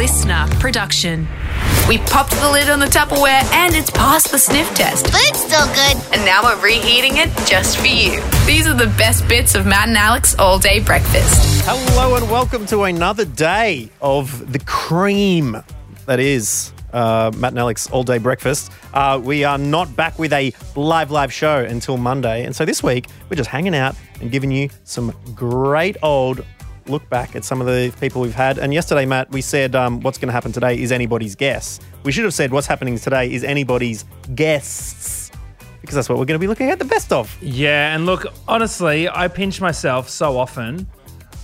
listener production. We popped the lid on the Tupperware and it's passed the sniff test. But it's still good. And now we're reheating it just for you. These are the best bits of Matt and Alex all day breakfast. Hello and welcome to another day of the cream that is uh, Matt and Alex all day breakfast. Uh, we are not back with a live live show until Monday, and so this week we're just hanging out and giving you some great old look back at some of the people we've had. And yesterday, Matt, we said um, what's going to happen today is anybody's guess. We should have said what's happening today is anybody's guests. Because that's what we're going to be looking at the best of. Yeah, and look, honestly, I pinch myself so often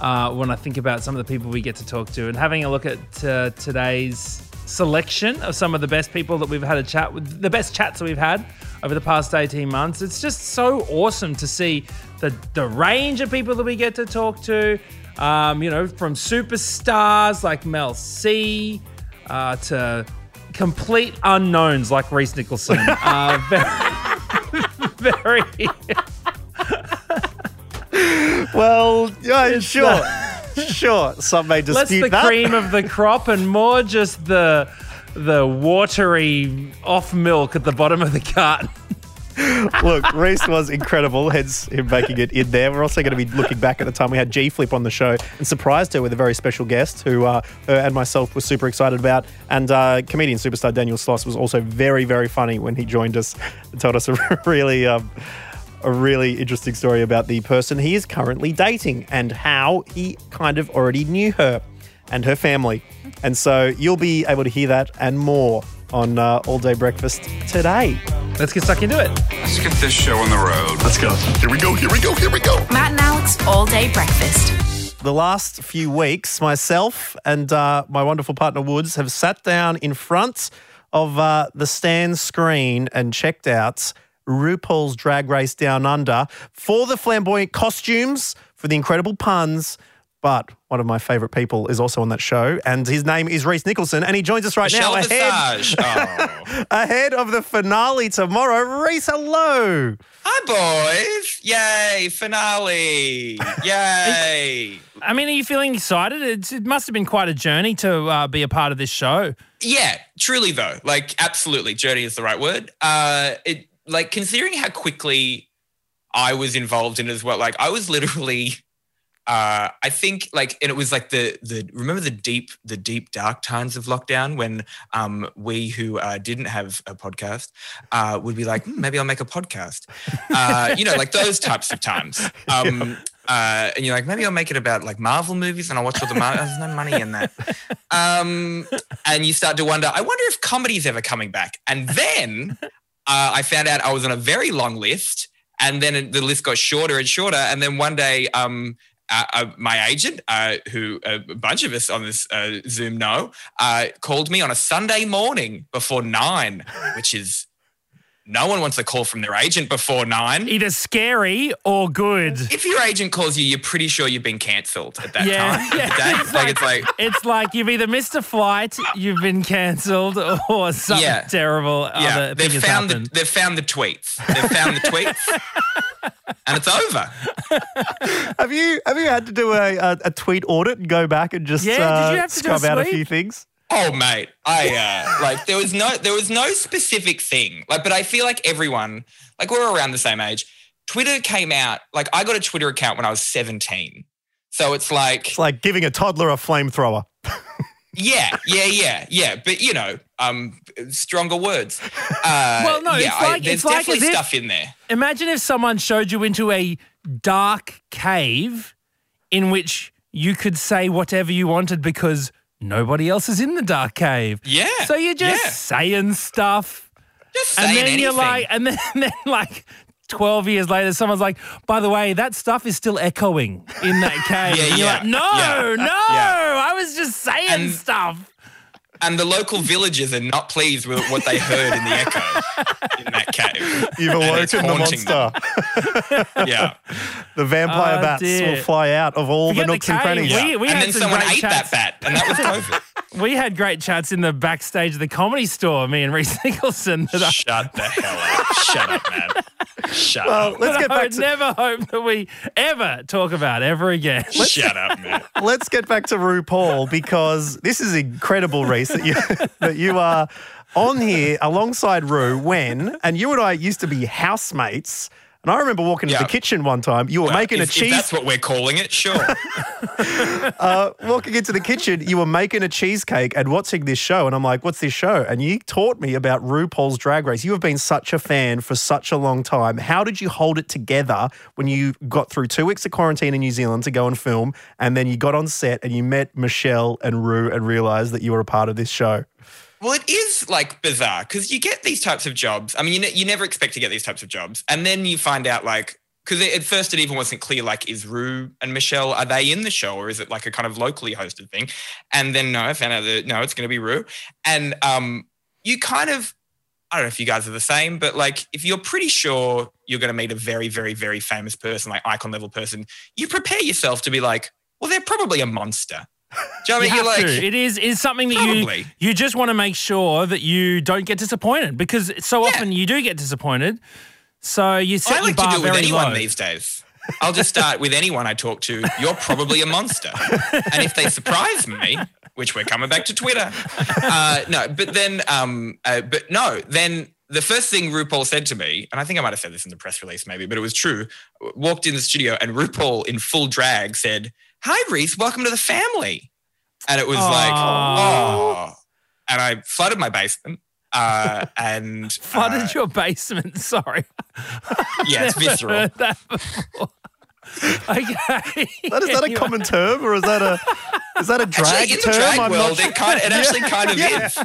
uh, when I think about some of the people we get to talk to, and having a look at uh, today's selection of some of the best people that we've had a chat with, the best chats that we've had over the past 18 months. It's just so awesome to see the, the range of people that we get to talk to, um, you know, from superstars like Mel C uh, to complete unknowns like Rhys Nicholson. uh, very, very Well, yeah, sure. sure. Some may dispute less the that. cream of the crop and more just the the watery off milk at the bottom of the carton. Look, Rhys was incredible, hence him making it in there. We're also going to be looking back at the time we had G Flip on the show and surprised her with a very special guest who uh, her and myself were super excited about. And uh, comedian superstar Daniel Sloss was also very, very funny when he joined us and told us a really. Um, a really interesting story about the person he is currently dating and how he kind of already knew her and her family. And so you'll be able to hear that and more on uh, All Day Breakfast today. Let's get stuck into it. Let's get this show on the road. Let's go. Here we go. Here we go. Here we go. Matt and Alex all day breakfast. the last few weeks, myself and uh, my wonderful partner Woods have sat down in front of uh, the Stan screen and checked out RuPaul's Drag Race Down Under for the flamboyant costumes, for the incredible puns. But one of my favourite people is also on that show, and his name is Rhys Nicholson, and he joins us right now ahead, Oh. ahead of the finale tomorrow. Rhys, hello. Hi, boys. Yay, finale. Yay. I mean, are you feeling excited? It's, it must have been quite a journey to uh, be a part of this show. yeah, truly, though. Like, absolutely. Journey is the right word. Uh, it Like, considering how quickly I was involved in it as well, like, I was literally. Uh, I think like, and it was like the the remember the deep the deep dark times of lockdown when um, we who uh, didn't have a podcast uh, would be like, "Hmm, maybe I'll make a podcast, uh, you know, like those types of times. Um, uh, and you're like, maybe I'll make it about like Marvel movies, and I'll watch all the Marvel. There's no money in that. Um, and you start to wonder, I wonder if comedy's ever coming back. And then uh, I found out I was on a very long list, and then the list got shorter and shorter. And then one day, um, uh, uh, my agent, uh, who a bunch of us on this uh, Zoom know, uh, called me on a Sunday morning before nine, which is no one wants a call from their agent before nine. Either scary or good. If your agent calls you, you're pretty sure you've been cancelled at that Yeah, time. yeah. That- like it's like It's like you've either missed a flight, you've been cancelled, or something Yeah. terrible yeah, other they've has found the happened. they've found the tweets. They've found the tweets, and it's over. Have you have you had to do a, a, a tweet audit and go back and just Yeah, did uh, you have to do a scrub out a few things? Oh mate, I uh, like there was no there was no specific thing. Like, but I feel like everyone, like we're around the same age. Twitter came out. Like I got a Twitter account when I was 17. So it's like It's like giving a toddler a flamethrower. Yeah, yeah, yeah, yeah. But you know, um, stronger words. Uh, Well, no, yeah, it's I- like- there's it's like definitely as if- stuff in there. Imagine if someone showed you into a dark cave in which you could say whatever you wanted because nobody else is in the dark cave. Yeah. So you're just yeah. saying stuff. Just saying and then you're like, and then, then like 12 years later, someone's like, by the way, that stuff is still echoing in that cave. Yeah, and you're yeah, like, no, yeah, no, uh, yeah. I was just saying And- stuff. and the local villagers are not pleased with what they heard in the echo in that cave. You've And it's awoken the haunting monster. Yeah. The vampire Oh, bats dear. will fly out of all Forget the the nooks and cave. crannies. We- and had then someone ate chats. that bat, and that was COVID. We had great chats in the backstage of the comedy store, me and Rhys Nicholson. That I, Shut the hell up. Shut up, man. Shut Well, up. let's that get I back would to never hope that we ever talk about ever again. Shut up, man. let's get back to RuPaul because this is incredible, Rhys, that you that you are on here alongside Ru when and you and I used to be housemates. And I remember walking Yeah. into the kitchen one time. You were making if, a cheese that's what we're calling it, sure. uh, walking into the kitchen, you were making a cheesecake and watching this show. And I'm like, what's this show? And you taught me about RuPaul's Drag Race. You have been such a fan for such a long time. How did you hold it together when you got through two weeks of quarantine in New Zealand to go and film? And then you got on set and you met Michelle and Ru and realized that you were a part of this show? Well, it is like bizarre because you get these types of jobs. I mean, you, ne- you never expect to get these types of jobs. And then you find out, like, because at first it even wasn't clear, like, is Ru and Michelle, are they in the show or is it like a kind of locally hosted thing? And then no, I found out that no, it's going to be Ru. And um, you kind of, I don't know if you guys are the same, but like, if you're pretty sure you're going to meet a very, very, very famous person, like icon level person, you prepare yourself to be like, well, they're probably a monster. Do you know I You mean? Like, to. It is is something that Probably. you you just want to make sure that you don't get disappointed because so often you do get disappointed. So you set I like to do it with anyone low. these days. I'll just start with anyone I talk to. You're probably a monster, and if they surprise me, which we're coming back to Twitter, uh, no. But then, um, uh, but no. Then the first thing RuPaul said to me, and I think I might have said this in the press release, maybe, but it was true. Walked in the studio, and RuPaul in full drag said, "Hi, Rhys. Welcome to the family." And it was like, oh. And I flooded my basement. Uh, and Flooded uh, your basement. Sorry. yeah, it's Never visceral. heard that okay. That, is that a common term or is that a is that a drag Actually, in the term? drag I'm world, not it, kind it actually kind of Yeah. is.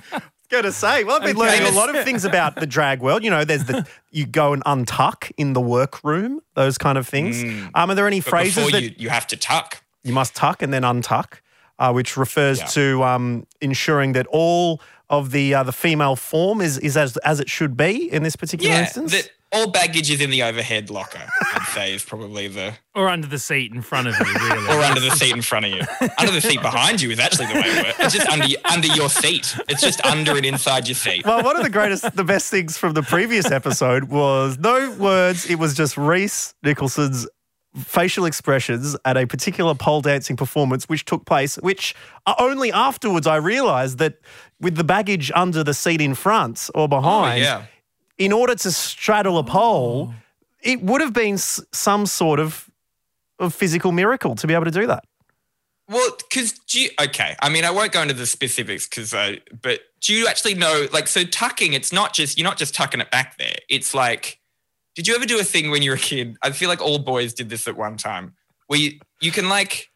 Going to say, well, I've been Okay. learning a lot of things about the drag world. You know, there's the you go and untuck in the workroom, those kind of things. Um, are there any But phrases before that you, you have to tuck. You must tuck and then untuck, uh, which refers Yeah. to um, ensuring that all of the uh, the female form is is as as it should be in this particular Yeah, instance. that all baggage is in the overhead locker. I'd say is probably the Or under the seat in front of you, really. or under the seat in front of you. Under the seat behind you is actually the way it works. It's just under under your seat. It's just under and inside your seat. well, one of the greatest, the best things from the previous episode was no words. It was just Rhys Nicholson's facial expressions at a particular pole dancing performance, which took place. Which only afterwards I realised that with the baggage under the seat in front or Oh, behind, yeah. in order to straddle a pole, Oh. it would have been some sort of, of physical miracle to be able to do that. Well, because do you, okay, I mean, I won't go into the specifics because, uh, but do you actually know, like, so tucking? It's not just you're not just tucking it back there. It's like, did you ever do a thing when you were a kid? I feel like all boys did this at one time, where you, you can like,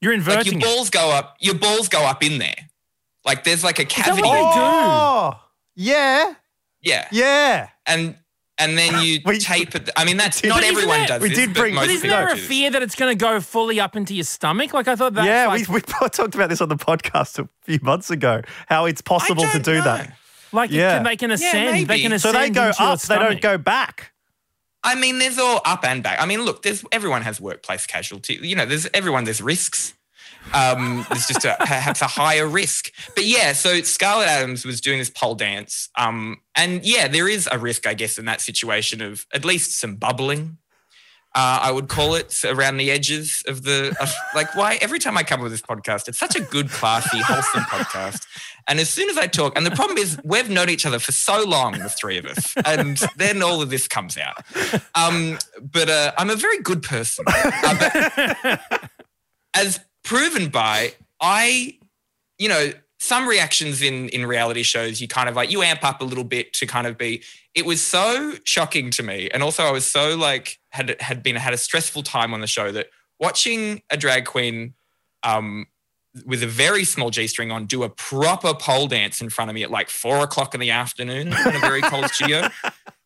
You're inverting. like your inverting it. balls go up, your balls go up in there, like there's like a that cavity. what they do? Oh, yeah, Yeah, yeah. and and then you We- tape it. I mean, that's not everyone that- does. we this, did but bring- most But isn't there a fear that it's going to go fully up into your stomach? Like I thought That yeah, like, we, we talked about this on the podcast a few months ago. How it's possible to don't do know. that. Like it yeah. can, they can ascend. they maybe. can So ascend they go into up, they don't go back. I mean, there's all up and back. I mean, look, there's everyone has workplace casualty. You know, there's everyone. There's risks. Um, there's just a, perhaps a higher risk. But yeah, so Scarlet Adams was doing this pole dance, um, and yeah, there is a risk, I guess, in that situation of at least some bubbling. Uh, I would call it around the edges of the of, like. Why every time I come with this podcast, it's such a good, classy, wholesome podcast. And as soon as I talk, and the problem is we've known each other for so long, the three of us, and then all of this comes out. Um, but uh, I'm a very good person. Uh, as proven by, I, you know, some reactions in in reality shows, you kind of like you amp up a little bit to kind of be. It was so shocking to me, and also I was so like had had been had a stressful time on the show that watching a drag queen. Um, with a very small G string on, do a proper pole dance in front of me at like four o'clock in the afternoon in a very cold studio.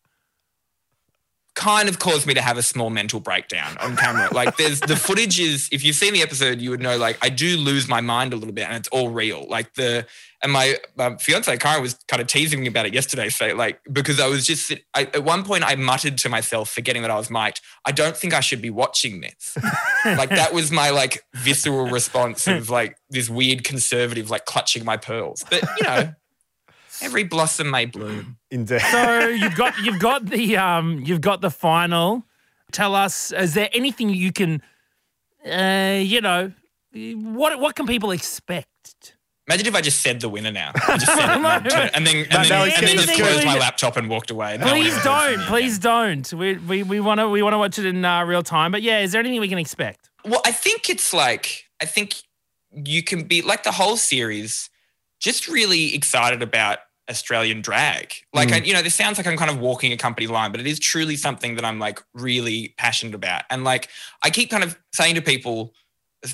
kind of caused me to have a small mental breakdown on camera. like there's the footage is if you've seen the episode, you would know like I do lose my mind a little bit and it's all real. Like the and my, my fiance Kyran was kind of teasing me about it yesterday. So like because I was just I, at one point I muttered to myself, forgetting that I was mic'd, I don't think I should be watching this. like that was my like visceral response of like this weird conservative like clutching my pearls. But you know, every blossom may bloom. Indeed. So you've got you've got the um you've got the final. Tell us, is there anything you can, uh, you know, what what can people expect? Imagine if I just said the winner now. I just said it and then, and then, and then, he's and then just getting- closed my laptop and walked away. No Please ever don't, please again. don't. We we we want to we want to watch it in uh, real time. But yeah, is there anything we can expect? Well, I think it's like I think you can be like the whole series, just really excited about Australian drag. Like I, you know, this sounds like I'm kind of walking a company line, but it is truly something that I'm like really passionate about. And like I keep kind of saying to people,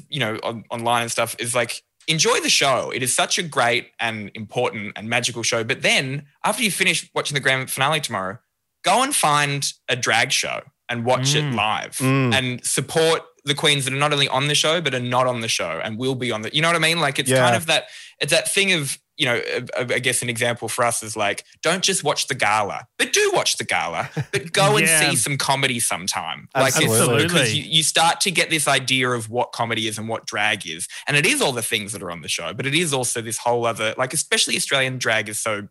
you know, on, online and stuff, is like enjoy the show. It is such a great and important and magical show. But then after you finish watching the grand finale tomorrow, go and find a drag show and watch it live Mm. and support the queens that are not only on the show but are not on the show and will be on the you know what i mean like it's Yeah. kind of that it's that thing of you know i guess an example for us is like don't just watch the gala but do watch the gala but go and see some comedy sometime. Like it's Absolutely. because you, you start to get this idea of what comedy is and what drag is and it is all the things that are on the show but it is also this whole other like especially australian drag is so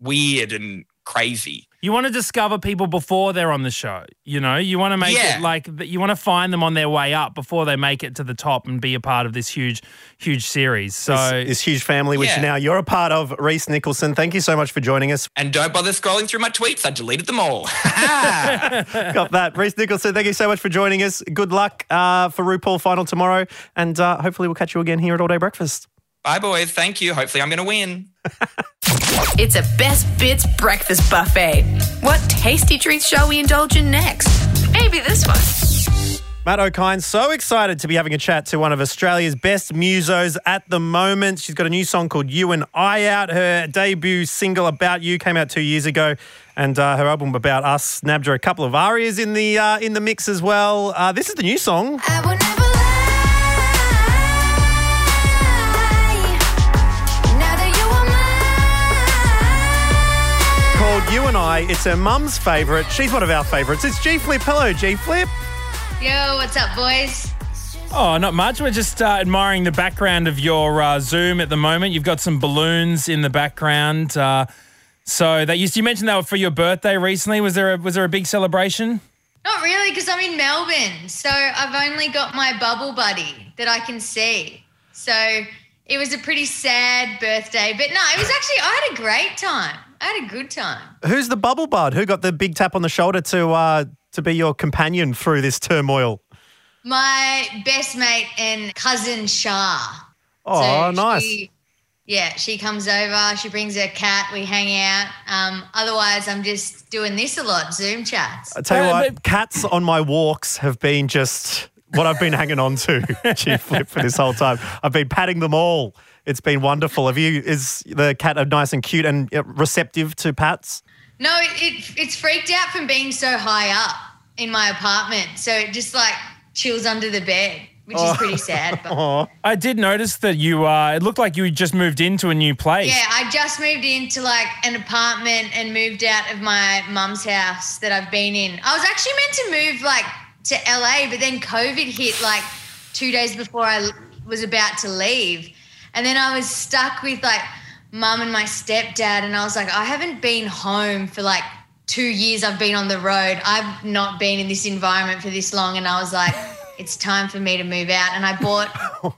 weird and crazy You want to discover people before they're on the show. You know, you want to make Yeah. it like. You want to find them on their way up before they make it to the top and be a part of this huge, huge series. So this, this huge family, which Yeah. now you're a part of, Rhys Nicholson. Thank you so much for joining us. and don't bother scrolling through my tweets i deleted them all Got that. Rhys Nicholson, thank you so much for joining us. Good luck uh, for RuPaul final tomorrow. And uh, hopefully we'll catch you again here at All Day Breakfast. Bye, boys. Thank you. Hopefully, I'm going to win. It's a best bits breakfast buffet. What tasty treats shall we indulge in next? Maybe this one. Matt Okine, so excited to be having a chat to one of Australia's best musos at the moment. She's got a new song called You and I out. Her debut single, About You, came out two years ago. And uh, her album About Us snapped her a couple of ARIAs in the uh, in the mix as well. Uh, this is the new song. You are mine. called You and I. It's her mum's favourite. She's one of our favourites. It's G Flip. Hello, G Flip. Yo, what's up, boys? Oh, not much. We're just uh, admiring the background of your uh, Zoom at the moment. You've got some balloons in the background. Uh, so that you, you mentioned they were for your birthday recently. Was there a, was there a big celebration? Not really, because I'm in Melbourne. So I've only got my bubble buddy that I can see. So it was a pretty sad birthday. But no, it was actually, I had a great time. I had a good time. Who's the bubble bud? Who got the big tap on the shoulder to uh, to be your companion through this turmoil? My best mate and cousin Shah. Oh, So nice. she- yeah, she comes over, she brings her cat, we hang out. Um, otherwise, I'm just doing this a lot, Zoom chats. I tell you Uh, what, cats on my walks have been just what I've been hanging on to, G Flip, for this whole time. I've been patting them all. It's been wonderful. Have you? Is the cat nice and cute and uh, receptive to pats? No, it, it it's freaked out from being so high up in my apartment. So it just like chills under the bed, which is pretty sad. But Oh, I did notice that you. Uh, it looked like you just moved into a new place. yeah, I just moved into like an apartment and moved out of my mum's house that I've been in. I was actually meant to move like to LA, but then COVID hit like two days before I was about to leave. And then I was stuck with like mum and my stepdad. And I was like, I haven't been home for like two years. I've been on the road. I've not been in this environment for this long. And I was like, it's time for me to move out. And I bought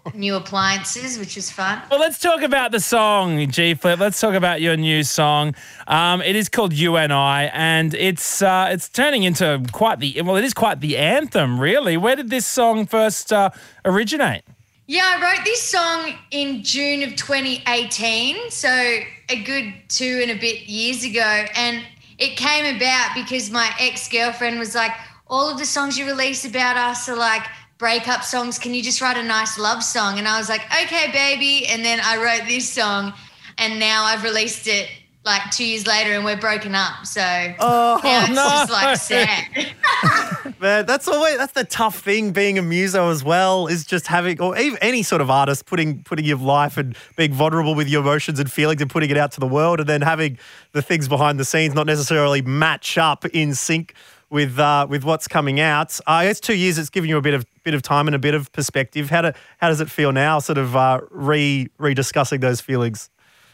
new appliances, which was fun. Well, let's talk about the song, G Flip. Let's talk about your new song. Um, it is called "You and I," and it's uh, it's turning into quite the well. It is quite the anthem, really. Where did this song first uh, originate? Yeah, I wrote this song in June of 2018, so a good two and a bit years ago. And it came about because my ex girlfriend was like, All of the songs you release about us are like breakup songs. Can you just write a nice love song? And I was like, Okay, baby. And then I wrote this song, and now I've released it like two years later, and we're broken up. So Oh, now it's no. just like sad. Man, that's always that's the tough thing being a muso as well is just having or even any sort of artist putting putting your life and being vulnerable with your emotions and feelings and putting it out to the world and then having the things behind the scenes not necessarily match up in sync with uh, with what's coming out. Uh, it's two years. It's given you a bit of bit of time and a bit of perspective. How do how does it feel now? Sort of uh, re rediscussing those feelings.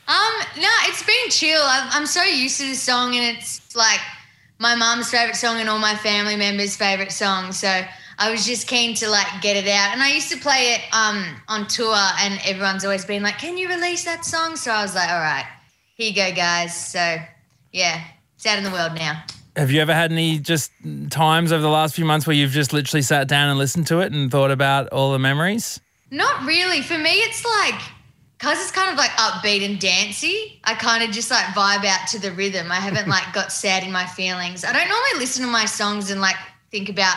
Um, no, it's been chill. I'm, I'm so used to this song, and it's like my mom's favorite song and all my family members' favorite song. So I was just keen to like get it out. And I used to play it um on tour, and everyone's always been like, "Can you release that song?" So I was like, "All right, here you go, guys." So yeah, it's out in the world now. Have you ever had any just times over the last few months where you've just literally sat down and listened to it and thought about all the memories? Not really. For me, it's like because it's kind of like upbeat and dancey. I kind of just like vibe out to the rhythm. I haven't like got sad in my feelings. I don't normally listen to my songs and like think about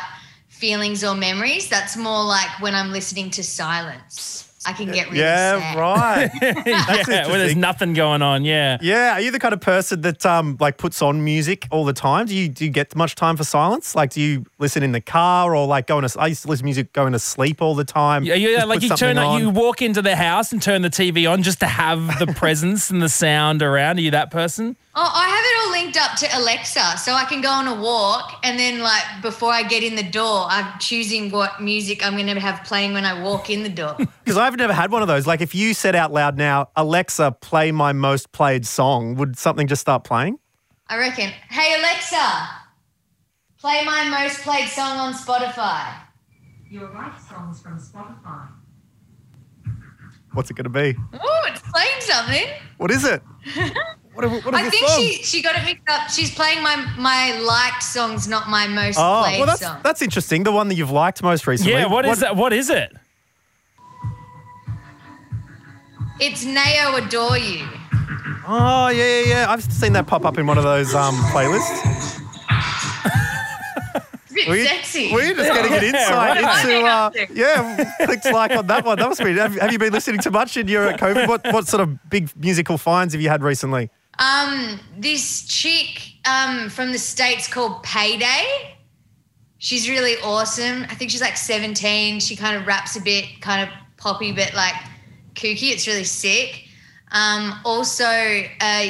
feelings or memories. That's more like when I'm listening to silence. I can get really yeah, sad. right. yeah, where there's nothing going on. Yeah. Yeah, are you the kind of person that um like puts on music all the time? Do you do you get much time for silence? Like, do you listen in the car or like going to? I used to listen to music going to sleep all the time. Yeah, yeah, Just like you turn, on. you walk into the house and turn the TV on just to have the presence and the sound around. Are you that person? Oh, I have it all linked up to Alexa, so I can go on a walk, and then like before I get in the door, I'm choosing what music I'm going to have playing when I walk in the door. Because I've never had one of those. Like, if you said out loud now, Alexa, play my most played song, would something just start playing? I reckon. Hey Alexa, play my most played song on Spotify. Your right songs from Spotify. What's it going to be? Oh, it's playing something. What is it? What, what is I think song? she she got it mixed up. She's playing my my liked songs, not my most Oh, played well, that's song. that's interesting. The one that you've liked most recently. Yeah. What is that? What is it? It's Nao Adore You. Oh, yeah, yeah, yeah. I've seen that pop up in one of those um playlists. It's a bit Were you, sexy. were you just getting an insight right. into? Uh, I think yeah, clicked like on that one. That must be. Have, have you been listening to much in your COVID? What what sort of big musical finds have you had recently? Um, this chick um from the states called Payday. She's really awesome. I think she's like 17. She kind of raps a bit, kind of poppy, but like kooky. It's really sick. Um, also, uh,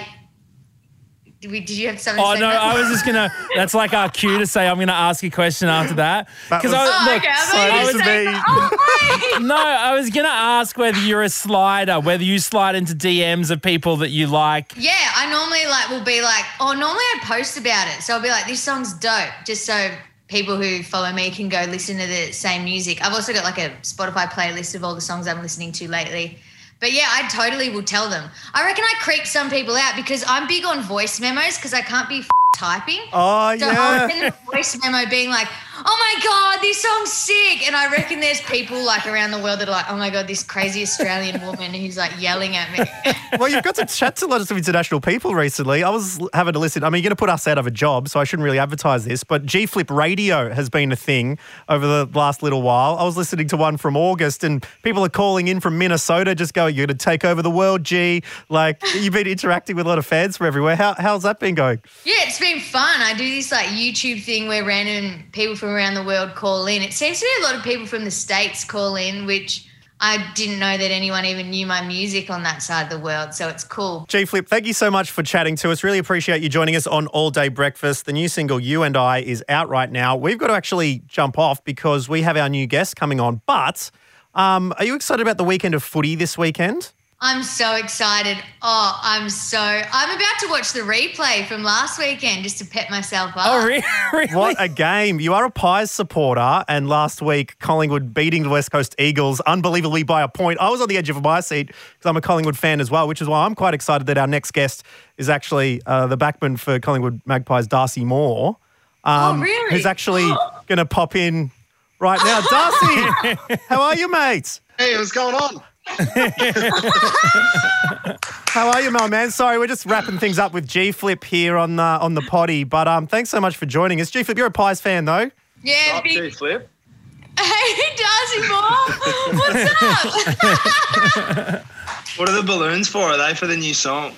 did, we, did you have something? Oh to say no, about I was just gonna. That's like our cue to say I'm gonna ask a question after that. That Because I Oh, look, okay. I so thought you were this is saying me. that. Oh, no, I was gonna ask whether you're a slider, whether you slide into DMs of people that you like. Yeah, I normally like will be like, oh, normally I post about it. So I'll be like, this song's dope, just so people who follow me can go listen to the same music. I've also got like a Spotify playlist of all the songs I'm listening to lately. But yeah, I totally will tell them. I reckon I creep some people out because I'm big on voice memos because I can't be f- typing. Oh So yeah. send a voice memo being like, oh my God, this song's sick. And I reckon there's people like around the world that are like, oh my God, this crazy Australian woman who's like yelling at me. Well, you've got to chat to lots of international people recently. I was having to listen. I mean, you're going to put us out of a job, so I shouldn't really advertise this. But G Flip Radio has been a thing over the last little while. I was listening to one from August, and people are calling in from Minnesota, just going, "You're going to take over the world, G." Like you've been interacting with a lot of fans from everywhere. How, how's that been going? Yeah, it's been fun. I do this like YouTube thing where random people from around the world call in. It seems to be a lot of people from the States call in, which I didn't know that anyone even knew my music on that side of the world. So it's cool. G Flip, thank you so much for chatting to us. Really appreciate you joining us on All Day Breakfast. The new single, You and I, is out right now. We've got to actually jump off because we have our new guest coming on. But um, are you excited about the weekend of footy this weekend? I'm so excited. Oh, I'm so. I'm about to watch the replay from last weekend just to pep myself up. Oh, really? What a game. You are a Pies supporter, and last week, Collingwood beating the West Coast Eagles unbelievably by a point. I was on the edge of my seat because I'm a Collingwood fan as well, which is why I'm quite excited that our next guest is actually uh, the backman for Collingwood Magpies, Darcy Moore. um, Oh, really? Who's actually going to pop in right now. Darcy, how are you, mate? Hey, what's going on? How are you, my man? Sorry, we're just wrapping things up with G Flip here on the on the potty, but um, thanks so much for joining us. G Flip, you're a Pies fan though. Yeah, Up big. to flip. Hey, Darcy Moore. What's up? What are the balloons for? Are they for the new song?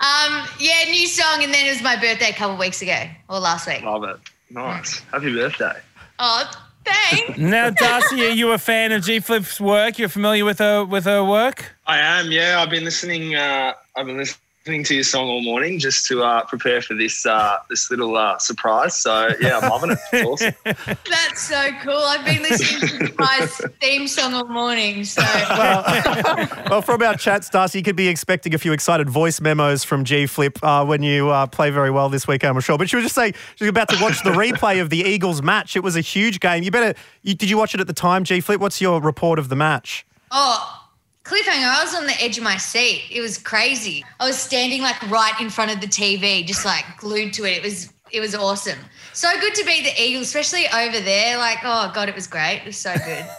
Um, yeah, new song, and then it was my birthday a couple weeks ago or last week. Love it. Nice. Happy birthday. Oh, thanks. Now, Darcy, are you a fan of G Flip's work? You're familiar with her with her work? I am. Yeah, I've been listening. Uh, I've been listening to your song all morning just to uh, prepare for this uh, this little uh, surprise. So yeah, I'm loving it. It's awesome. That's so cool. I've been listening to my theme song all morning. So Well, well, from our chats, Darcy, you could be expecting a few excited voice memos from G Flip uh, when you uh, play very well this weekend, I'm sure. But she was just saying she was about to watch the replay of the Eagles match. It was a huge game. You better. You, did you watch it at the time, G Flip? What's your report of the match? Oh, cliffhanger. I was on the edge of my seat. It was crazy. I was standing like right in front of the TV, just like glued to it. It was it was awesome. So good to be the Eagles, especially over there. Like, oh god, it was great. It was so good.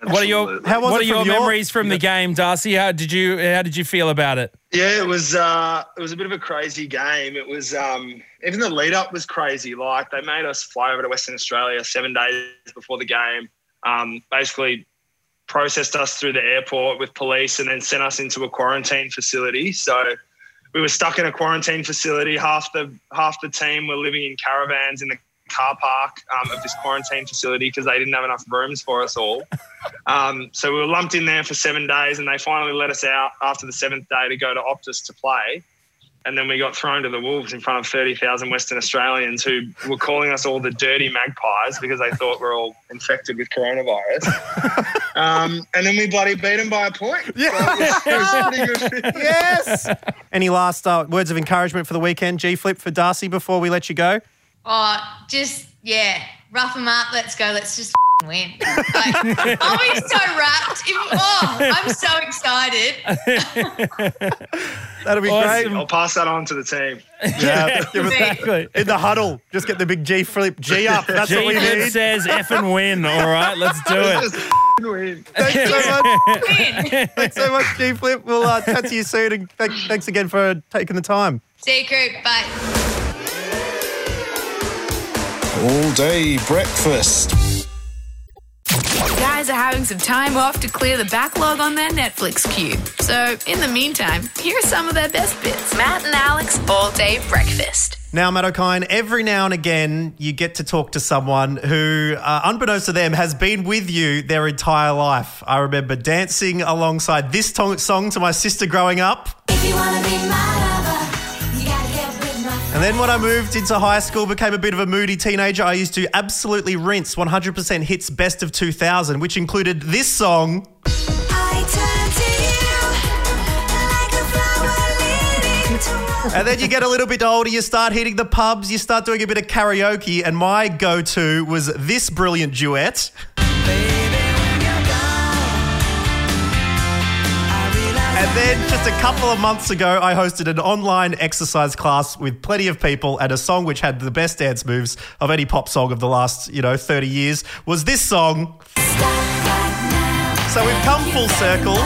What are your How was What are your from your- memories from the game, Darcy? How did you How did you feel about it? Yeah, it was uh, it was a bit of a crazy game. It was um, even the lead up was crazy. Like they made us fly over to Western Australia seven days before the game. Um, basically processed us through the airport with police and then sent us into a quarantine facility. So we were stuck in a quarantine facility. Half the half the team were living in caravans in the car park um, of this quarantine facility because they didn't have enough rooms for us all. Um, so we were lumped in there for seven days, and they finally let us out after the seventh day to go to Optus to play. And then we got thrown to the wolves in front of 30,000 Western Australians who were calling us all the dirty magpies because they thought we're all infected with coronavirus. um, and then we bloody beat them by a point. Yeah. So it was, it was pretty good. Yes. Any last uh, words of encouragement for the weekend, G Flip, for Darcy before we let you go? Oh, just yeah, rough them up. Let's go. Let's just win. Like, I'll be so wrapped. If, oh, I'm so excited. That'll be Awesome. I'll pass that on to the team. great. Yeah. Exactly. in the huddle, just get the big G Flip G up. That's what we G Flip need. says F and win. All right, let's do it. Win. Thanks so much. Win. Thanks so much, G Flip. We'll uh, chat to you soon, and th- thanks again for taking the time. See you, crew. Bye. All day breakfast. Guys are having some time off to clear the backlog on their Netflix queue. So, in the meantime, here are some of their best bits. Matt and Alex All Day Breakfast. Now, Matt Okine, every now and again, you get to talk to someone who, uh, unbeknownst to them, has been with you their entire life. I remember dancing alongside this to- song to my sister growing up. And then when I moved into high school, became a bit of a moody teenager, I used to absolutely rinse 100% hits best of 2000, which included this song. I turn to you like a flower leading to And then you get a little bit older, you start hitting the pubs, you start doing a bit of karaoke, and my go to was this brilliant duet. And then just a couple of months ago, I hosted an online exercise class with plenty of people, and a song which had the best dance moves of any pop song of the last, you know, 30 years was this song. So we've come full circle.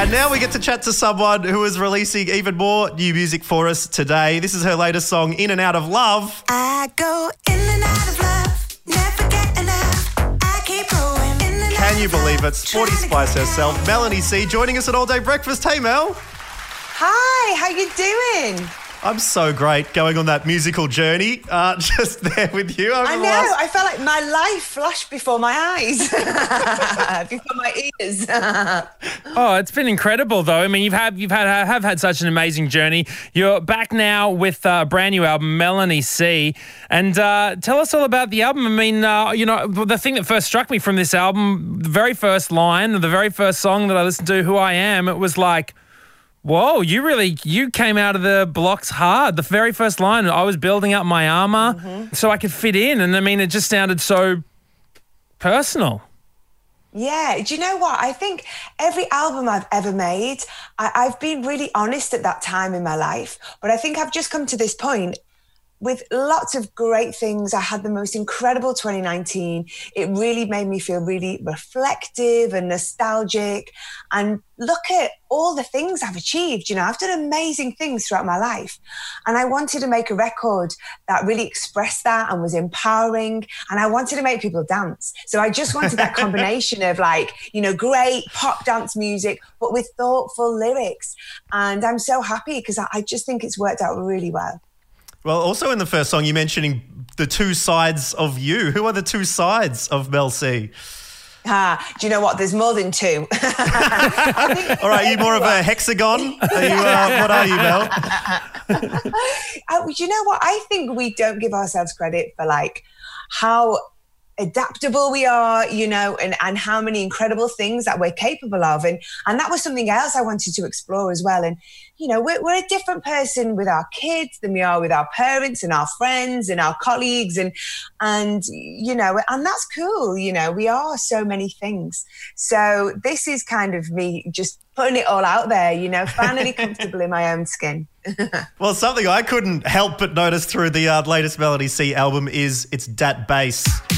And now we get to chat to someone who is releasing even more new music for us today. This is her latest song, In and Out of Love. I go in and Can you believe it? Sporty Spice herself. Melanie C, joining us at All Day Breakfast. Hey, Mel. Hi, how you doing? I'm so great going on that musical journey, uh, just there with you. I know. last- I felt like my life flashed before my eyes, before my ears. Oh, it's been incredible though. I mean, you've had you've had have had such an amazing journey. You're back now with uh, a brand new album, Melanie C. And uh, tell us all about the album. I mean, uh, you know, the thing that first struck me from this album, the very first line, the very first song that I listened to, "Who I Am," it was like. Whoa, you really you came out of the blocks hard. The very first line, I was building up my armor mm-hmm. so I could fit in, and I mean, it just sounded so personal. yeah, do you know what? I think every album I've ever made, I, I've been really honest at that time in my life. But I think I've just come to this point with lots of great things. I had the most incredible 2019. It really made me feel really reflective and nostalgic. And look at all the things I've achieved. You know, I've done amazing things throughout my life. And I wanted to make a record that really expressed that and was empowering. And I wanted to make people dance. So I just wanted that combination of like, you know, great pop dance music, but with thoughtful lyrics. And I'm so happy because I, just think it's worked out really well. Well, also in the first song, you're mentioning the two sides of you. Who are the two sides of Mel C? Ah, do you know what? There's more than two. All right, you more of a hexagon? Are you, uh, what are you, Mel? Uh, you know what? I think we don't give ourselves credit for like how adaptable we are, you know, and, and how many incredible things that we're capable of. And and that was something else I wanted to explore as well. And, you know, we're, we're a different person with our kids than we are with our parents and our friends and our colleagues. And, and, you know, and that's cool. You know, we are so many things. So this is kind of me just putting it all out there, you know, finally comfortable in my own skin. Well, something I couldn't help but notice through the uh, latest Melanie C album is it's dat bass.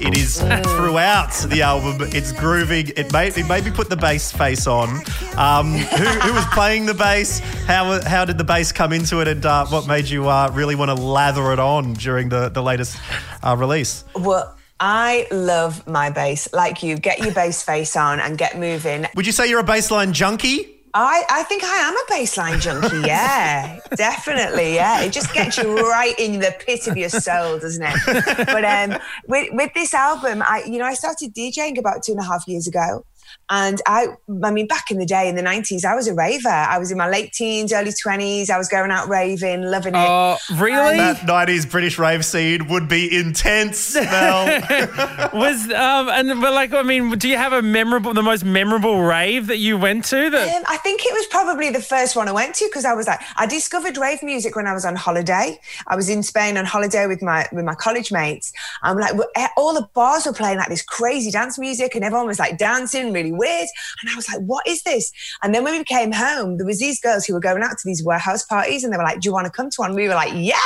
It is throughout the album. It's grooving. It made it made me put the bass face on. Um, who, who was playing the bass? How how did the bass come into it? And uh, what made you uh, really want to lather it on during the the latest uh, release? Well, I love my bass. Like you, get your bass face on and get moving. Would you say you're a bassline junkie? I, I think I am a baseline junkie. Yeah, definitely. Yeah, it just gets you right in the pit of your soul, doesn't it? But um, with with this album, I you know I started DJing about two and a half years ago, and I I mean back in the day in the nineties, I was a raver. I was in my late teens, early twenties. I was going out raving, loving it. Oh, really? That 90s British rave scene would be intense, Mel. Was um and but like I mean, do you have a memorable, the most memorable rave that you went to? That Um, I think it was probably the first one I went to because I was like, I discovered rave music when I was on holiday. I was in Spain on holiday with my with my college mates. I'm like, eh, all the bars were playing like this crazy dance music, and everyone was like dancing really weird. And I was like, what is this? And then when we came home, there was these girls who were going out to these warehouse parties, and they were like, do you want to come to one? We were like, yeah.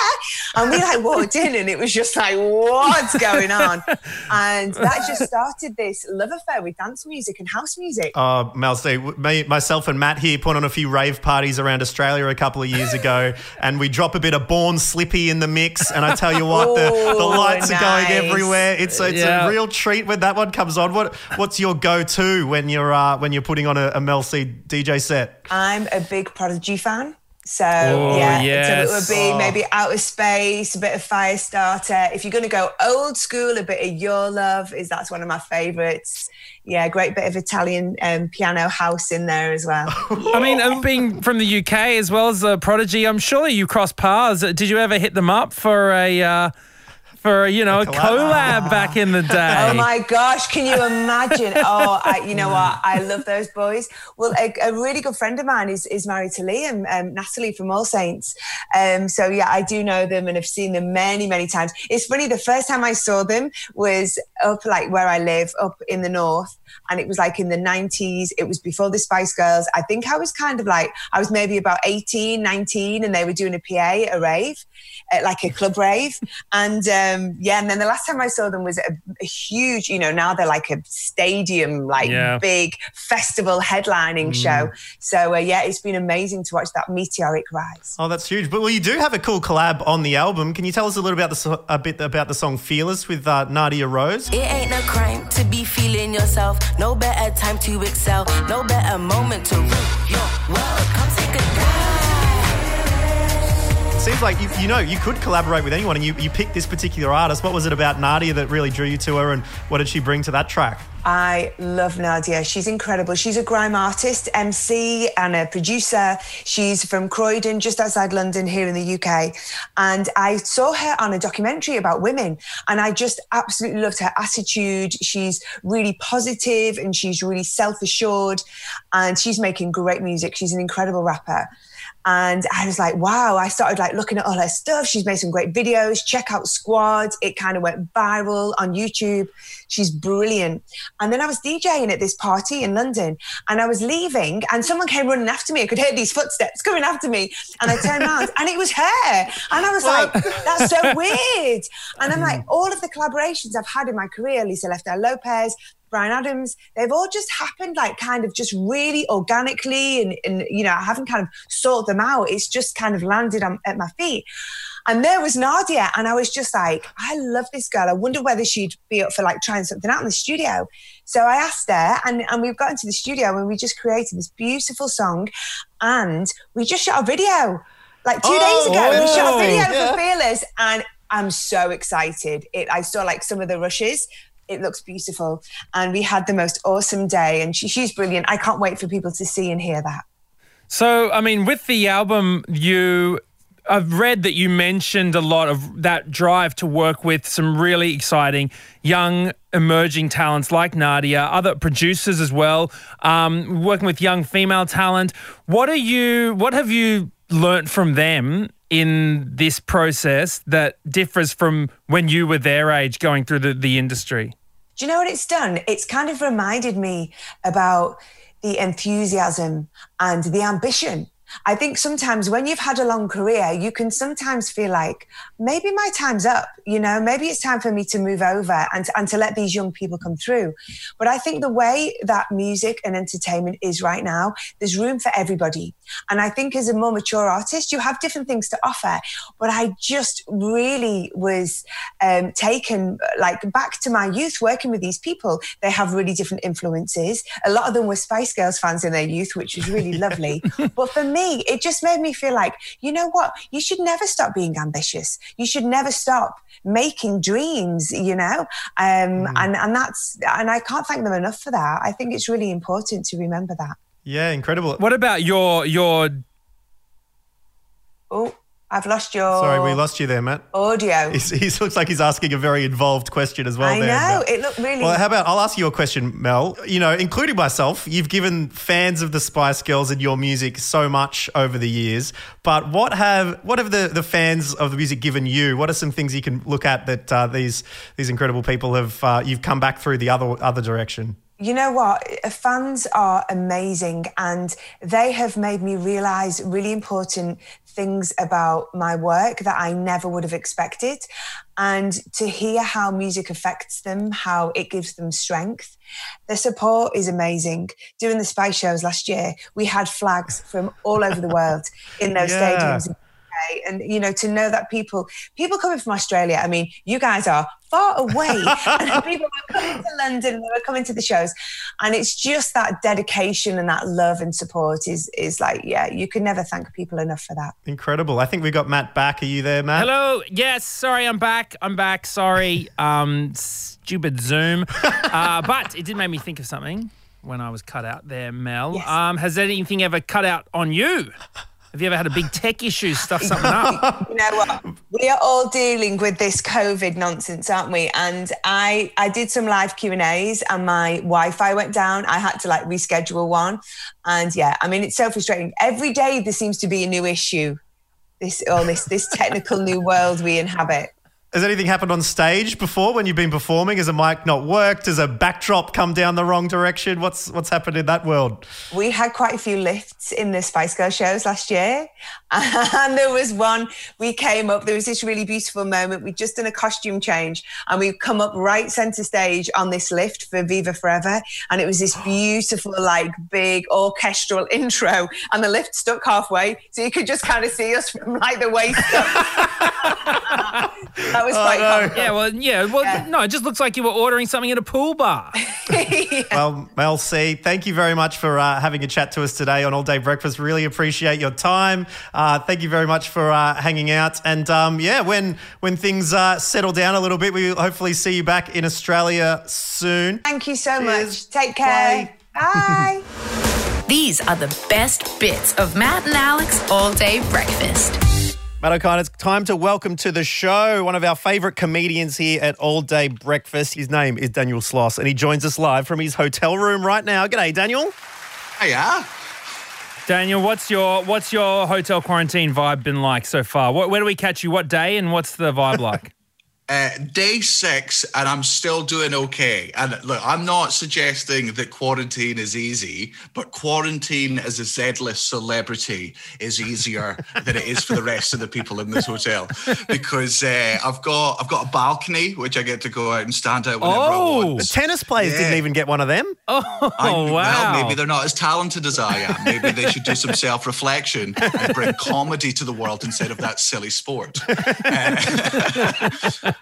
And we like walked in, and it was just like, what's going on? And that just started this love affair with dance music and house music. Uh, Mel C, me, myself and Matt here put on a few rave parties around Australia a couple of years ago, and we drop a bit of Born Slippy in the mix. And I tell you what, the, the Oh, lights are going everywhere. It's it's Yeah. a real treat when that one comes on. What what's your go to when you're uh, when you're putting on a, a Mel C DJ set? I'm a big Prodigy fan. So Oh, yeah, yes. so it would be maybe Out of Space, a bit of Firestarter. If you're going to go old school, a bit of Your Love is that's one of my favourites. Yeah, great bit of Italian um, piano house in there as well. I mean, being from the UK as well as a prodigy, I'm sure you crossed paths. Did you ever hit them up for a uh, for you know a collab? collab back in the day? Oh my gosh, can you imagine? Oh, I, you know what? I love those boys. Well, a, a really good friend of mine is, is married to Liam, um, Natalie from All Saints. Um, so, yeah, I do know them and have seen them many, many times. It's funny, the first time I saw them was up like where I live, up in the north. And it was like in the 90s. It was before the Spice Girls. I think I was kind of like, I was maybe about 18, 19, and they were doing a PA, a rave, uh, like a club rave. And um, yeah, and then the last time I saw them was a, a huge, you know, now they're like a stadium, like Yeah. big festival headlining show. So uh, yeah, it's been amazing to watch that meteoric rise. Oh, that's huge. But well, you do have a cool collab on the album. Can you tell us a little about the a bit about the song "Fearless" with uh, Nadia Rose? It ain't no crime to be feeling yourself. No better time to excel. No better moment to rule your world. Seems like you, you know you could collaborate with anyone, and you, you picked this particular artist. What was it about Nadia that really drew you to her, and what did she bring to that track? I love Nadia. She's incredible. She's a grime artist, MC, and a producer. She's from Croydon, just outside London, here in the UK. And I saw her on a documentary about women, and I just absolutely loved her attitude. She's really positive and she's really self assured, and she's making great music. She's an incredible rapper. And I was like, wow, I started like looking at all her stuff. She's made some great videos. Check out Squad. It kind of went viral on YouTube. She's brilliant. And then I was DJing at this party in London and I was leaving and someone came running after me. I could hear these footsteps coming after me. And I turned around and it was her. And I was like, that's so weird. And I'm like, all of the collaborations I've had in my career, Lisa Left Eye Lopes, Bryan Adams, they've all just happened like kind of just really organically and, and you know, I haven't kind of sought them out. It's just kind of landed on, at my feet. And there was Nadia, and I was just like, I love this girl. I wonder whether she'd be up for like trying something out in the studio. So I asked her, and, and we've got into the studio and we just created this beautiful song, and we just shot a video like two Oh, days ago. We shot a video yeah. for Fearless, and I'm so excited. It I saw like some of the rushes. It looks beautiful, and we had the most awesome day. And she, she's brilliant. I can't wait for people to see and hear that. So, I mean, with the album, you. I've read that you mentioned a lot of that drive to work with some really exciting young emerging talents like Nadia, other producers as well, um, working with young female talent. What are you? What have you learnt from them in this process that differs from when you were their age going through the, the industry? Do you know what it's done? It's kind of reminded me about the enthusiasm and the ambition. I think sometimes when you've had a long career, you can sometimes feel like maybe my time's up, you know, maybe it's time for me to move over and, and to let these young people come through. But I think the way that music and entertainment is right now, there's room for everybody. And I think as a more mature artist, you have different things to offer. But I just really was um, taken like back to my youth working with these people. They have really different influences. A lot of them were Spice Girls fans in their youth, which was really lovely. But for me, it just made me feel like, you know what? You should never stop being ambitious. You should never stop making dreams, you know? Um, and, and that's, and I can't thank them enough for that. I think it's really important to remember that. Yeah, incredible. What about your your Oh, I've lost your Sorry, we lost you there, Matt. audio. He's, he looks like he's asking a very involved question as well. I there, know. Mel. It looked really. Well, how about I'll ask you a question, Mel? You know, including myself, you've given fans of the Spice Girls and your music so much over the years. But what have what have the, the fans of the music given you? What are some things you can look at that uh, these these incredible people have uh, you've come back through the other other direction? You know what? Uh, fans are amazing and they have made me realize really important things about my work that I never would have expected. And to hear how music affects them, how it gives them strength. The support is amazing. Doing the Spice shows last year, we had flags from all over the world in those Yeah. stadiums. And you know, to know that people people coming from Australia, I mean, you guys are far away. and people were coming to London, they were coming to the shows. And it's just that dedication and that love and support is is like, yeah, you can never thank people enough for that. Incredible. I think we got Matt back. Are you there, Matt? Hello. Yes. Sorry, I'm back. I'm back. Sorry. Um, stupid Zoom. Uh, but it did make me think of something when I was cut out there, Mel. Yes. Um, has anything ever cut out on you? Have you ever had a big tech issue, stuff something up? you know what? We are all dealing with this COVID nonsense, aren't we? And I I did some live Q and A's, and my Wi-Fi went down. I had to like reschedule one, and yeah, I mean it's so frustrating. Every day there seems to be a new issue. This all this this technical new world we inhabit. Has anything happened on stage before when you've been performing? Has a mic not worked? Has a backdrop come down the wrong direction? What's what's happened in that world? We had quite a few lifts in the Spice Girl shows last year. And there was one, we came up, there was this really beautiful moment. We'd just done a costume change and we'd come up right center stage on this lift for Viva Forever. And it was this beautiful, like big orchestral intro. And the lift stuck halfway. So you could just kind of see us from like the waist up. that was quite comical. yeah. Well, yeah. Well, no. It just looks like you were ordering something at a pool bar. Well, Mel C, thank you very much for uh, having a chat to us today on All Day Breakfast. Really appreciate your time. Uh, thank you very much for uh, hanging out. And um, yeah, when when things uh, settle down a little bit, we will hopefully see you back in Australia soon. Thank you so Cheers. much. Take care. Bye. These are the best bits of Matt and Alex all day breakfast. Matt Okine, it's time to welcome to the show one of our favourite comedians here at All Day Breakfast. His name is Daniel Sloss, and he joins us live from his hotel room right now. G'day, Daniel. Hiya. Daniel, what's your what's your hotel quarantine vibe been like so far? What, where do we catch you? What day and what's the vibe like? Uh, day six, and I'm still doing okay. And look, I'm not suggesting that quarantine is easy, but quarantine as a Z-list celebrity is easier than it is for the rest of the people in this hotel because uh, I've got I've got a balcony which I get to go out and stand out whenever I Oh, want. the tennis players didn't even get one of them. Oh, I- wow. Well, maybe they're not as talented as I am. Maybe they should do some self reflection and bring comedy to the world instead of that silly sport. Uh,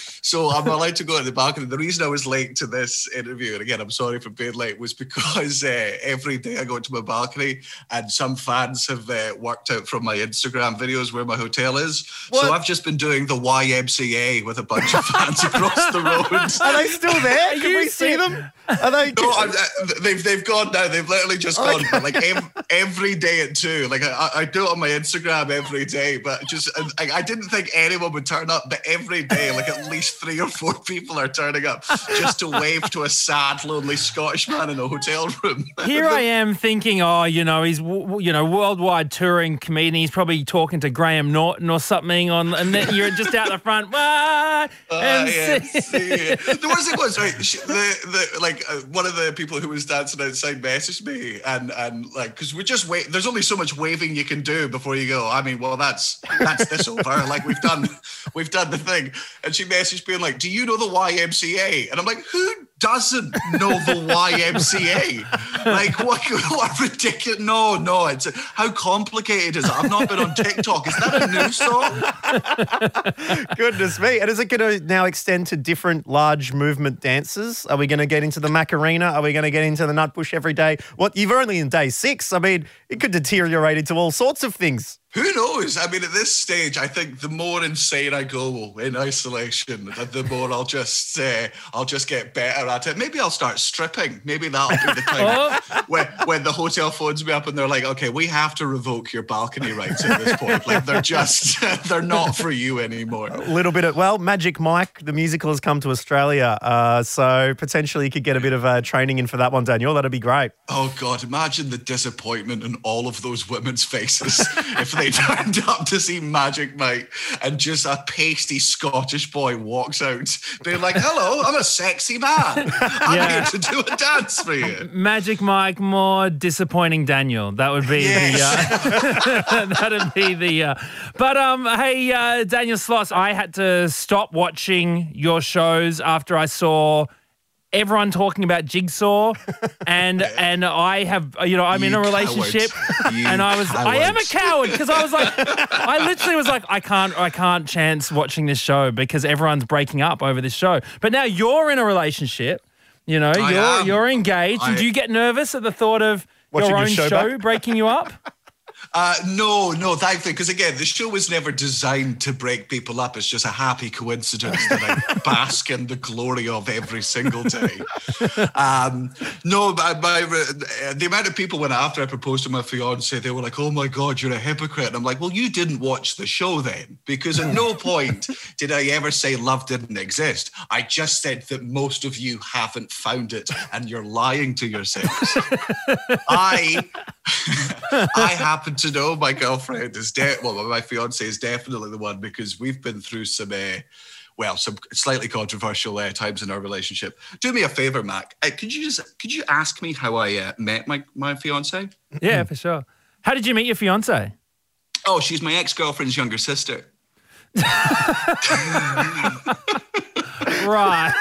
so I'm allowed to go at the balcony. The reason I was late to this interview, and again, I'm sorry for being late, was because uh, every day I go to my balcony and some fans have uh, worked out from my Instagram videos where my hotel is. So I've just been doing the YMCA with a bunch of fans across the road. Are they still there? Can we see them? Are they? No, I'm, uh, they've they've gone now. They've literally just gone. But like ev- every day at two. Like I, I do it on my Instagram every day. But just I, I didn't think anyone would turn up. But every day, like at least three or four people are turning up just to wave to a sad, lonely Scottish man in a hotel room. Here I am thinking, oh, you know, he's you know worldwide touring comedian. He's probably talking to Graham Norton or something on, and then you're just out the front. What? Uh, yeah, see. the worst thing was right. She, the the like uh, one of the people who was dancing outside messaged me and and like because we just wait. There's only so much waving you can do before you go. I mean, well, that's that's this over. Like we've done we've done the thing. And she messaged being like, "Do you know the YMCA?" And I'm like, "Who doesn't know the YMCA? like what? What ridiculous? No, no. It's how complicated is it? I've not been on TikTok. Is that a new song? Goodness me. And is it going to now extend to different large movement dances? Are we going to get into the Macarena? Are we going to get into the Nutbush every day? What? You've only in day six. I mean, it could deteriorate into all sorts of things. Who knows? I mean, at this stage, I think the more insane I go in isolation, the- more I'll just uh, I'll just get better at it. Maybe I'll start stripping. Maybe that'll be the time when, when the hotel phones me up and they're like, "Okay, we have to revoke your balcony rights at this point. Like they're just they're not for you anymore." A little bit of, well, Magic Mike, the musical has come to Australia. Uh, so potentially you could get a bit of uh, training in for that one, Daniel. That'd be great. Oh God! Imagine the disappointment in all of those women's faces if they turned up to see Magic Mike and just a pasty Scottish boy walks out, being like, "Hello, I'm a sexy man. I'm Yeah. here to do a dance for you." Magic Mike, more disappointing Daniel. That would be the. Uh, that'd be the. Uh, but um, hey, uh, Daniel Sloss, I had to stop watching your shows after I saw. Everyone talking about Jigsaw, and and I have you know I'm in a relationship, and I was I am a coward. because I was like I literally was like I can't I can't chance watching this show because everyone's breaking up over this show. But now you're in a relationship, you know I you're am. you're engaged, and do you get nervous at the thought of your own show show, breaking you up? Uh, no, no, thankfully, because again, the show was never designed to break people up. It's just a happy coincidence that I bask in the glory of every single day. Um, no, my, my, uh, the amount of people when after I proposed to my fiance, they were like, "Oh my God, you're a hypocrite." And I'm like, "Well, you didn't watch the show then, because at no point did I ever say love didn't exist. I just said that most of you haven't found it, and you're lying to yourselves." I I happen to know my girlfriend is de- well, my fiance is definitely the one because we've been through some, uh, well, some slightly controversial uh, times in our relationship. Do me a favor, Mac. Uh, could you just could you ask me how I uh, met my my fiance? Yeah, for sure. How did you meet your fiance? Oh, she's my ex girlfriend's younger sister. Right.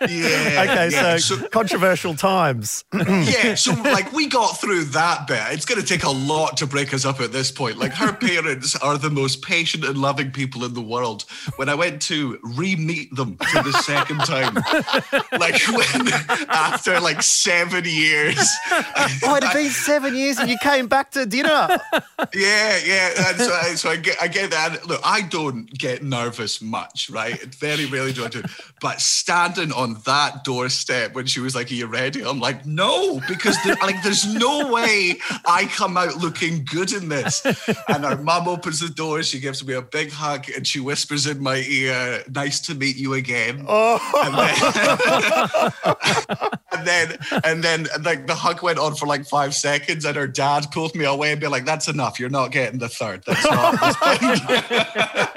Yeah. Okay, yeah. so, controversial times. yeah, so like we got through that bit. It's going to take a lot to break us up at this point. Like her parents are the most patient and loving people in the world. When I went to re-meet them for the second time, like when after like seven years, oh, it had been seven years and you came back to dinner. yeah, yeah. And so, I, so I get, I get that. Look, I don't get nervous much, right? Very rarely do I do. But standing on that doorstep when she was like, "Are you ready?" I'm like, "No," because there, like, there's no way I come out looking good in this. And our mum opens the door. She gives me a big hug and she whispers in my ear, "Nice to meet you again." Oh. And then, and then and then like the hug went on for like five seconds, and her dad pulled me away and be like, "That's enough. You're not getting the third. That's not."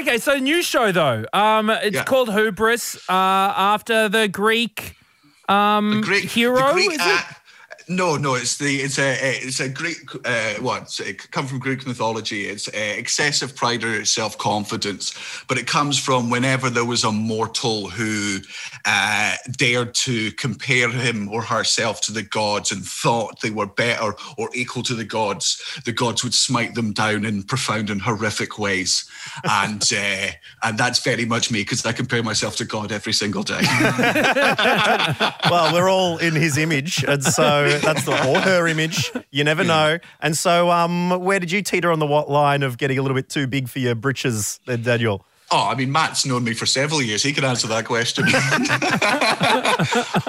okay, so new show though. Um, it's Yeah. called Hubris. Uh, after the Greek um hero. The Greek is it? No, no, it's the it's a it's a Greek uh, what so it come from Greek mythology. It's uh, excessive pride or self confidence, but it comes from whenever there was a mortal who uh, dared to compare him or herself to the gods and thought they were better or equal to the gods. The gods would smite them down in profound and horrific ways, and uh, and that's very much me because I compare myself to God every single day. well, we're all in his image, and so that's the or her image. You never know. And so, um, where did you teeter on the what line of getting a little bit too big for your britches, then, Daniel? Oh, I mean, Matt's known me for several years. He can answer that question.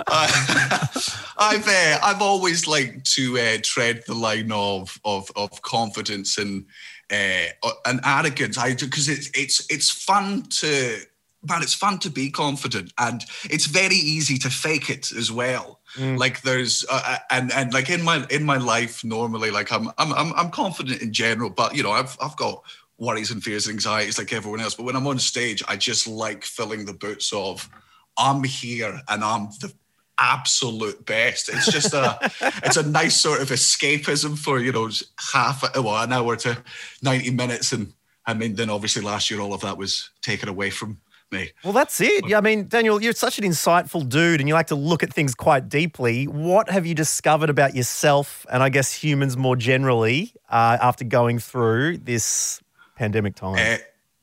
I- I've uh, I've always liked to uh, tread the line of of, of confidence and uh, and arrogance. I because it's it's it's fun to man, it's fun to be confident, and it's very easy to fake it as well. Like there's uh, and and like in my in my life normally, like I'm I'm I'm, I'm confident in general, but you know I've I've got worries and fears and anxieties like everyone else. But when I'm on stage, I just like filling the boots of I'm here and I'm the absolute best. It's just a it's a nice sort of escapism for, you know, half well, an hour to 90 minutes. And I mean, then obviously last year all of that was taken away from me. Well, that's it. I mean, Daniel, you're such an insightful dude and you like to look at things quite deeply. What have you discovered about yourself and I guess humans more generally uh, after going through this pandemic time? Uh,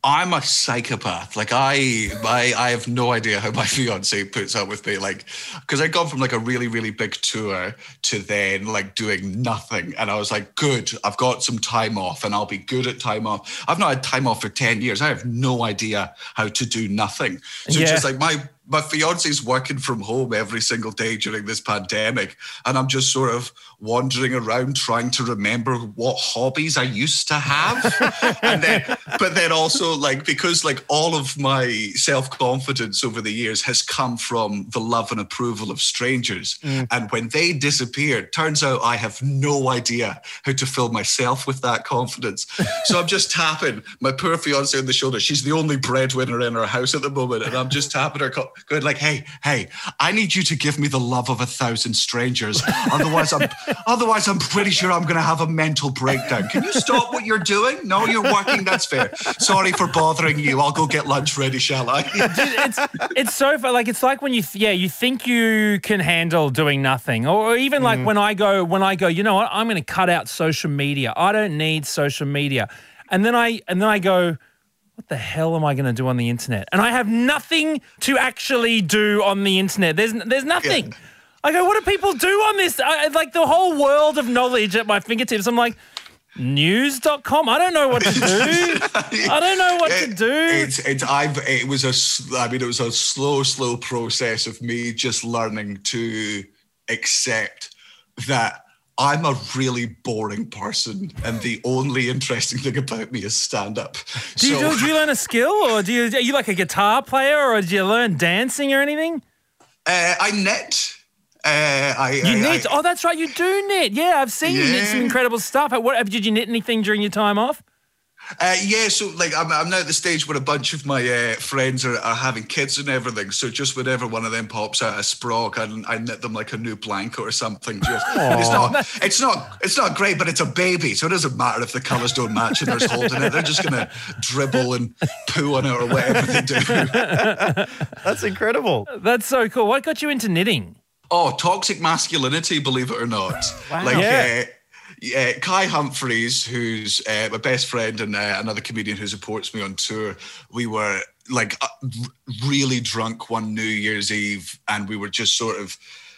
I'm a psychopath. Like I, I, I have no idea how my fiance puts up with me. Like, because I'd gone from like a really, really big tour to then like doing nothing, and I was like, good, I've got some time off, and I'll be good at time off. I've not had time off for ten years. I have no idea how to do nothing. So Yeah. just like my my fiance's working from home every single day during this pandemic, and I'm just sort of wandering around trying to remember what hobbies I used to have. and then, but then also like because like all of my self confidence over the years has come from the love and approval of strangers, mm. and when they disappeared, turns out I have no idea how to fill myself with that confidence. so I'm just tapping my poor fiance on the shoulder. She's the only breadwinner in our house at the moment, and I'm just tapping her, co- going like, "Hey, hey, I need you to give me the love of a thousand strangers. Otherwise, I'm otherwise I'm pretty sure I'm going to have a mental breakdown. Can you stop what you're doing? No, you're working. That's fair. Sorry for bothering you. I'll go get lunch ready, shall I? it's it's so fun. Like it's like when you th- yeah you think you can handle doing nothing, or even like Mm. when I go when I go, you know what? I'm going to cut out social media. I don't need social media, and then I and then I go. What the hell am I going to do on the internet? And I have nothing to actually do on the internet. There's there's nothing. I go, what do people do on this? I, like the whole world of knowledge at my fingertips. I'm like, news.com. I don't know what to do. I don't know what to do. It's, it's, I've, it was a, I mean, it was a slow, slow process of me just learning to accept that I'm a really boring person, and the only interesting thing about me is stand up. Do you, do you learn a skill, or do you are you like a guitar player, or do you learn dancing or anything? Uh, I knit. Uh, I, You I- knit. I- oh, that's right. You do knit. Yeah, I've seen you knit some incredible stuff. What did you knit anything during your time off? Uh, yeah, so like I'm, I'm now at the stage where a bunch of my uh, friends are, are having kids and everything. So just whenever one of them pops out a sprog, I, I knit them like a new blanket or something. Just, it's not, it's not, it's not great, but it's a baby, so it doesn't matter if the colours don't match and there's holding it. They're just gonna dribble and poo on it or whatever they do. That's incredible. That's so cool. What got you into knitting? Oh, toxic masculinity, believe it or not. Wow. Like, Yeah. uh, yeah, Kai Humphries, who's uh, my best friend and uh, another comedian who supports me on tour, we were like uh, really drunk one New Year's Eve, and we were just sort of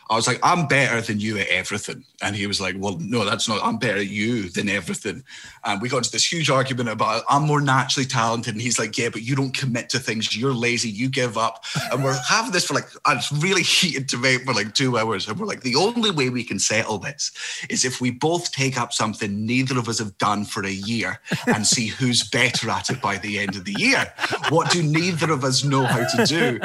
I was like, I'm better than you at everything. And he was like, Well, no, that's not, I'm better at you than everything. And we got into this huge argument about I'm more naturally talented. And he's like, Yeah, but you don't commit to things. You're lazy. You give up. And we're having this for like, it's really heated debate for like two hours. And we're like, The only way we can settle this is if we both take up something neither of us have done for a year and see who's better at it by the end of the year. What do neither of us know how to do?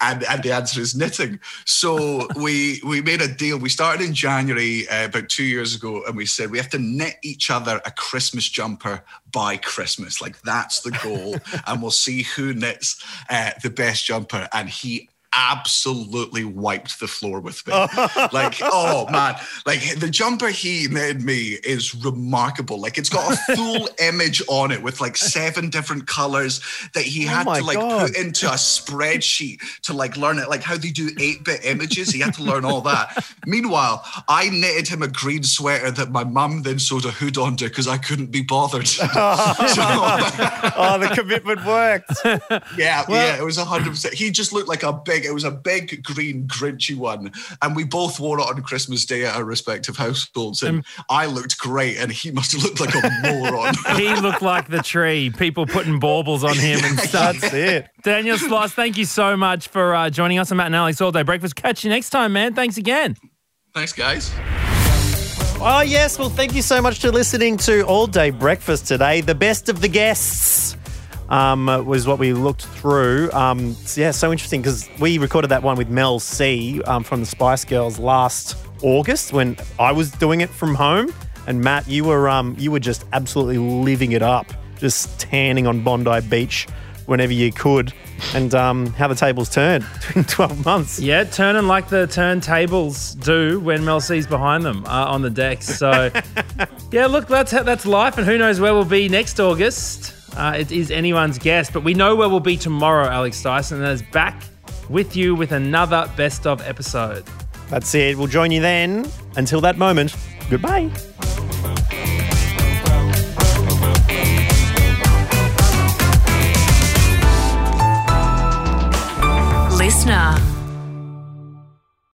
And, and the answer is knitting. So we we made a deal. We started in January uh, about two years ago, and we said we have to knit each other a Christmas jumper by Christmas. Like that's the goal, and we'll see who knits uh, the best jumper. And he absolutely wiped the floor with me. like, oh man, like the jumper he made me is remarkable. Like, it's got a full image on it with like seven different colors that he Oh had to like God. put into a spreadsheet to like learn it, like how they do 8 bit images. He had to learn all that. Meanwhile, I knitted him a green sweater that my mum then sewed a hood onto because I couldn't be bothered. oh, the commitment worked. Yeah, yeah, it was hundred percent. He just looked like a big. It was a big green grinchy one, and we both wore it on Christmas Day at our respective households. And I looked great, and he must have looked like a moron. he looked like the tree. People putting baubles on him and stuff. That's it. Daniel Sloss, thank you so much for uh, joining us on Matt and Alex All Day Breakfast. Catch you next time, man. Thanks again. Thanks, guys. Oh, yes. Well, thank you so much for listening to All Day Breakfast today. The best of the guests um, was what we looked through. Um, so, yeah, so interesting because we recorded that one with Mel C um, from the Spice Girls last August when I was doing it from home. And Matt, you were um, you were just absolutely living it up, just tanning on Bondi Beach whenever you could. And um, how the tables turned in 12 months. Yeah, turning like the turntables do when Mel C's behind them uh, on the decks. So, yeah, look, that's that's life, and who knows where we'll be next August. Uh, it is anyone's guess, but we know where we'll be tomorrow, Alex Dyson, and is back with you with another best of episode. That's it. We'll join you then. Until that moment, goodbye. Listener.